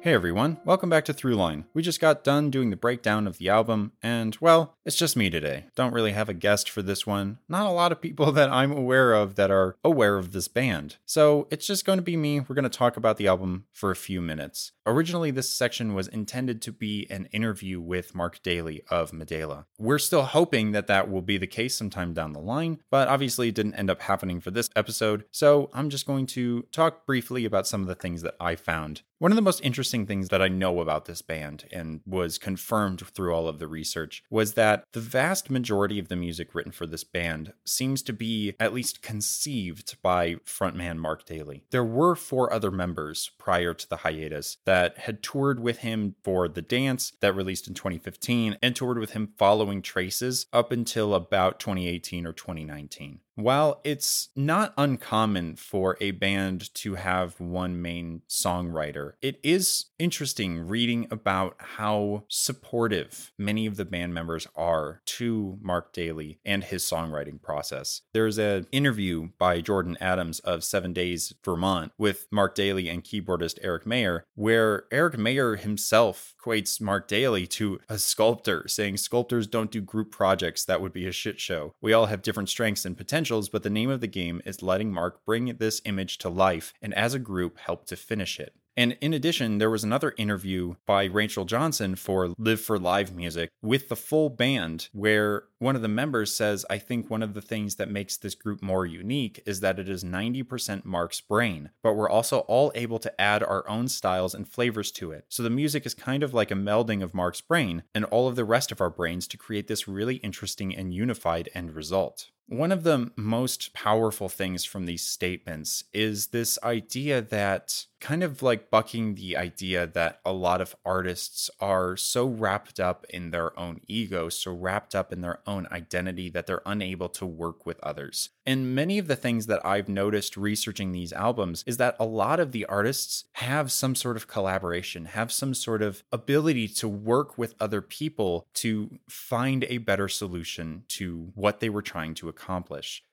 Hey everyone, welcome back to Throughline. We just got done doing the breakdown of the album, and well, it's just me today. Don't really have a guest for this one. Not a lot of people that I'm aware of that are aware of this band. So it's just going to be me. We're going to talk about the album for a few minutes. Originally, this section was intended to be an interview with Mark Daly of Madaila. We're still hoping that that will be the case sometime down the line, but obviously it didn't end up happening for this episode. So I'm just going to talk briefly about some of the things that I found one of the most interesting things that I know about this band and was confirmed through all of the research was that the vast majority of the music written for this band seems to be at least conceived by frontman Mark Daly. There were four other members prior to the hiatus that had toured with him for The Dance that released in 2015 and toured with him following Traces up until about 2018 or 2019. While it's not uncommon for a band to have one main songwriter, it is interesting reading about how supportive many of the band members are to Mark Daly and his songwriting process. There's an interview by Jordan Adams of Seven Days Vermont with Mark Daly and keyboardist Eric Mayer, where Eric Mayer himself equates Mark Daly to a sculptor, saying sculptors don't do group projects, that would be a shit show. We all have different strengths and potentials, but the name of the game is letting Mark bring this image to life and as a group help to finish it. And in addition, there was another interview by Rachel Johnson for Live for Live Music with the full band, where one of the members says, I think one of the things that makes this group more unique is that it is 90% Mark's brain, but we're also all able to add our own styles and flavors to it. So the music is kind of like a melding of Mark's brain and all of the rest of our brains to create this really interesting and unified end result. One of the most powerful things from these statements is this idea that kind of like bucking the idea that a lot of artists are so wrapped up in their own ego, so wrapped up in their own identity that they're unable to work with others. And many of the things that I've noticed researching these albums is that a lot of the artists have some sort of collaboration, have some sort of ability to work with other people to find a better solution to what they were trying to accomplish.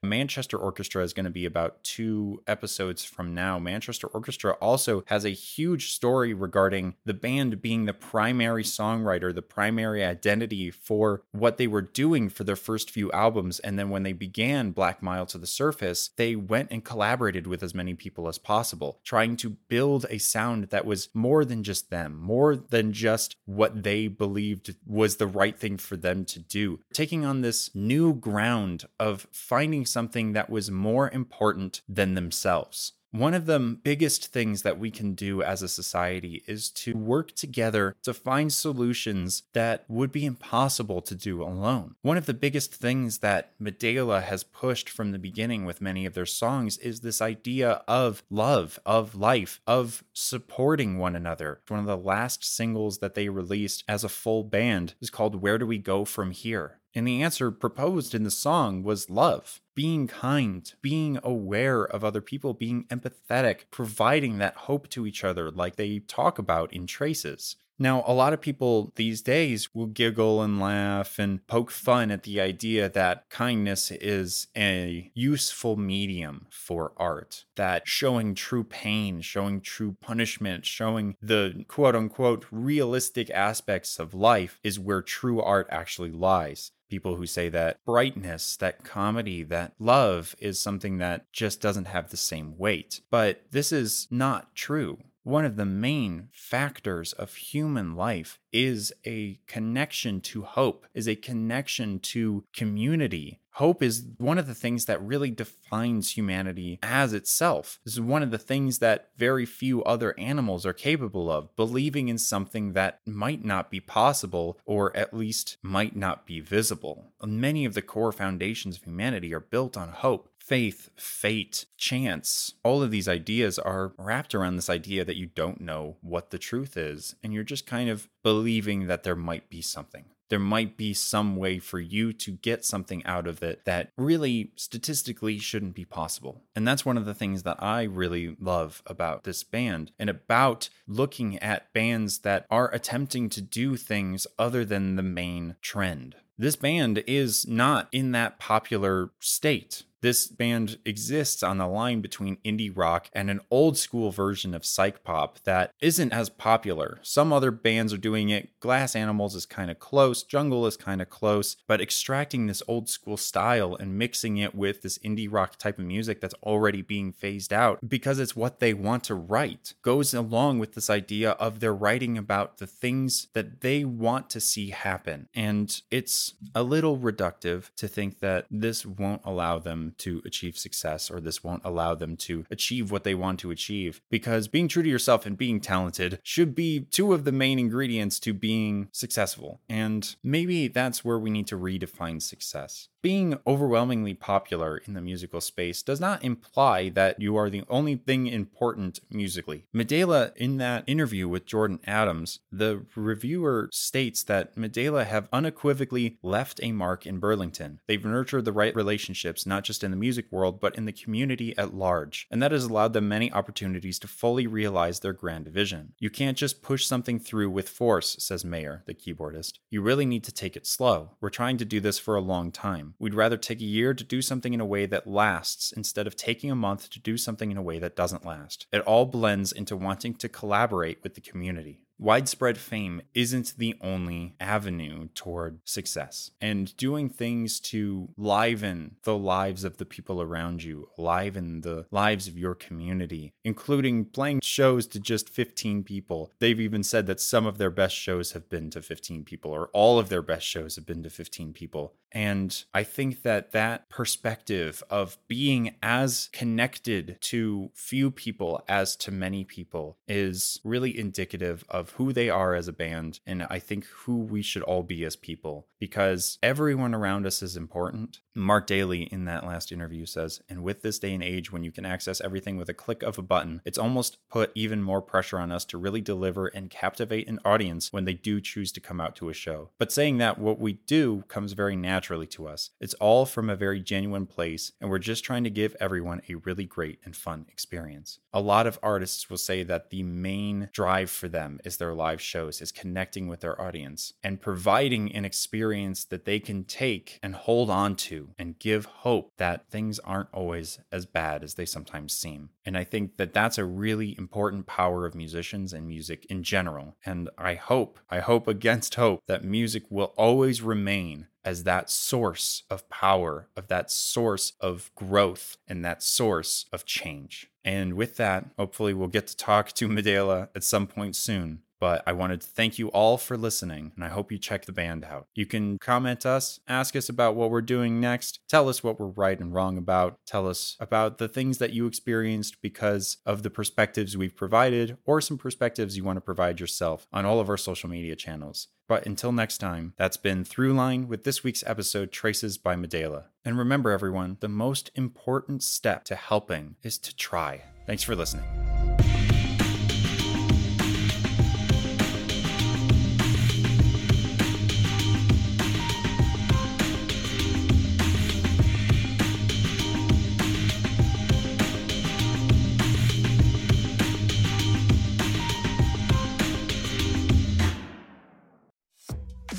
Manchester Orchestra is going to be about two episodes from now. Manchester Orchestra also has a huge story regarding the band being the primary songwriter, the primary identity for what they were doing for their first few albums. And then when they began Black Mile to the Surface, they went and collaborated with as many people as possible, trying to build a sound that was more than just them, more than just what they believed was the right thing for them to do. Taking on this new ground of finding something that was more important than themselves. One of the biggest things that we can do as a society is to work together to find solutions that would be impossible to do alone. One of the biggest things that Madaila has pushed from the beginning with many of their songs is this idea of love, of life, of supporting one another. One of the last singles that they released as a full band is called Where Do We Go From Here? And the answer proposed in the song was love, being kind, being aware of other people, being empathetic, providing that hope to each other, like they talk about in Traces. Now, a lot of people these days will giggle and laugh and poke fun at the idea that kindness is a useful medium for art, that showing true pain, showing true punishment, showing the quote unquote realistic aspects of life is where true art actually lies people who say that brightness, that comedy, that love is something that just doesn't have the same weight. But this is not true. One of the main factors of human life is a connection to hope, is a connection to community. Hope is one of the things that really defines humanity as itself. This is one of the things that very few other animals are capable of, believing in something that might not be possible or at least might not be visible. Many of the core foundations of humanity are built on hope faith, fate, chance, all of these ideas are wrapped around this idea that you don't know what the truth is. And you're just kind of believing that there might be something. There might be some way for you to get something out of it that really statistically shouldn't be possible. And that's one of the things that I really love about this band and about looking at bands that are attempting to do things other than the main trend. This band is not in that popular state. This band exists on the line between indie rock and an old school version of psych pop that isn't as popular. Some other bands are doing it. Glass Animals is kind of close, Jungle is kind of close, but extracting this old school style and mixing it with this indie rock type of music that's already being phased out because it's what they want to write goes along with this idea of they're writing about the things that they want to see happen. And it's a little reductive to think that this won't allow them to achieve success or this won't allow them to achieve what they want to achieve. Because being true to yourself and being talented should be two of the main ingredients to being successful. And maybe that's where we need to redefine success being overwhelmingly popular in the musical space does not imply that you are the only thing important musically. Madaila, in that interview with Jordan Adams, the reviewer states that Madaila have unequivocally left a mark in Burlington. They've nurtured the right relationships, not just in the music world, but in the community at large, and that has allowed them many opportunities to fully realize their grand vision. You can't just push something through with force, says Mayer, the keyboardist. You really need to take it slow. We're trying to do this for a long time. We'd rather take a year to do something in a way that lasts instead of taking a month to do something in a way that doesn't last. It all blends into wanting to collaborate with the community widespread fame isn't the only avenue toward success. And doing things to liven the lives of the people around you, liven the lives of your community, including playing shows to just 15 people. They've even said that some of their best shows have been to 15 people, or all of their best shows have been to 15 people. And I think that that perspective of being as connected to few people as to many people is really indicative of of who they are as a band and I think who we should all be as people because everyone around us is important. Mark Daly in that last interview says, and with this day and age when you can access everything with a click of a button, it's almost put even more pressure on us to really deliver and captivate an audience when they do choose to come out to a show. But saying that, what we do comes very naturally to us. It's all from a very genuine place, and we're just trying to give everyone a really great and fun experience. A lot of artists will say that the main drive for them is their live shows, is connecting with their audience and providing an experience that they can take and hold on to and give hope that things aren't always as bad as they sometimes seem. And I think that that's a really important power of musicians and music in general. And I hope, I hope against hope that music will always remain as that source of power, of that source of growth, and that source of change. And with that, hopefully, we'll get to talk to Madaila at some point soon. But I wanted to thank you all for listening, and I hope you check the band out. You can comment us, ask us about what we're doing next, tell us what we're right and wrong about, tell us about the things that you experienced because of the perspectives we've provided, or some perspectives you want to provide yourself on all of our social media channels. But until next time, that's been Throughline with this week's episode Traces by Madaila. And remember, everyone, the most important step to helping is to try. Thanks for listening.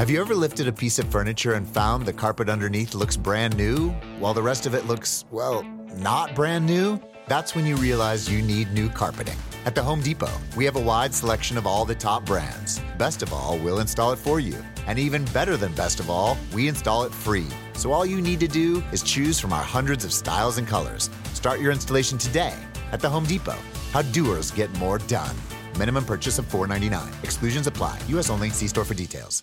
Have you ever lifted a piece of furniture and found the carpet underneath looks brand new, while the rest of it looks, well, not brand new? That's when you realize you need new carpeting. At the Home Depot, we have a wide selection of all the top brands. Best of all, we'll install it for you. And even better than best of all, we install it free. So all you need to do is choose from our hundreds of styles and colors. Start your installation today at the Home Depot. How doers get more done. Minimum purchase of $4.99. Exclusions apply. U.S. only. See store for details.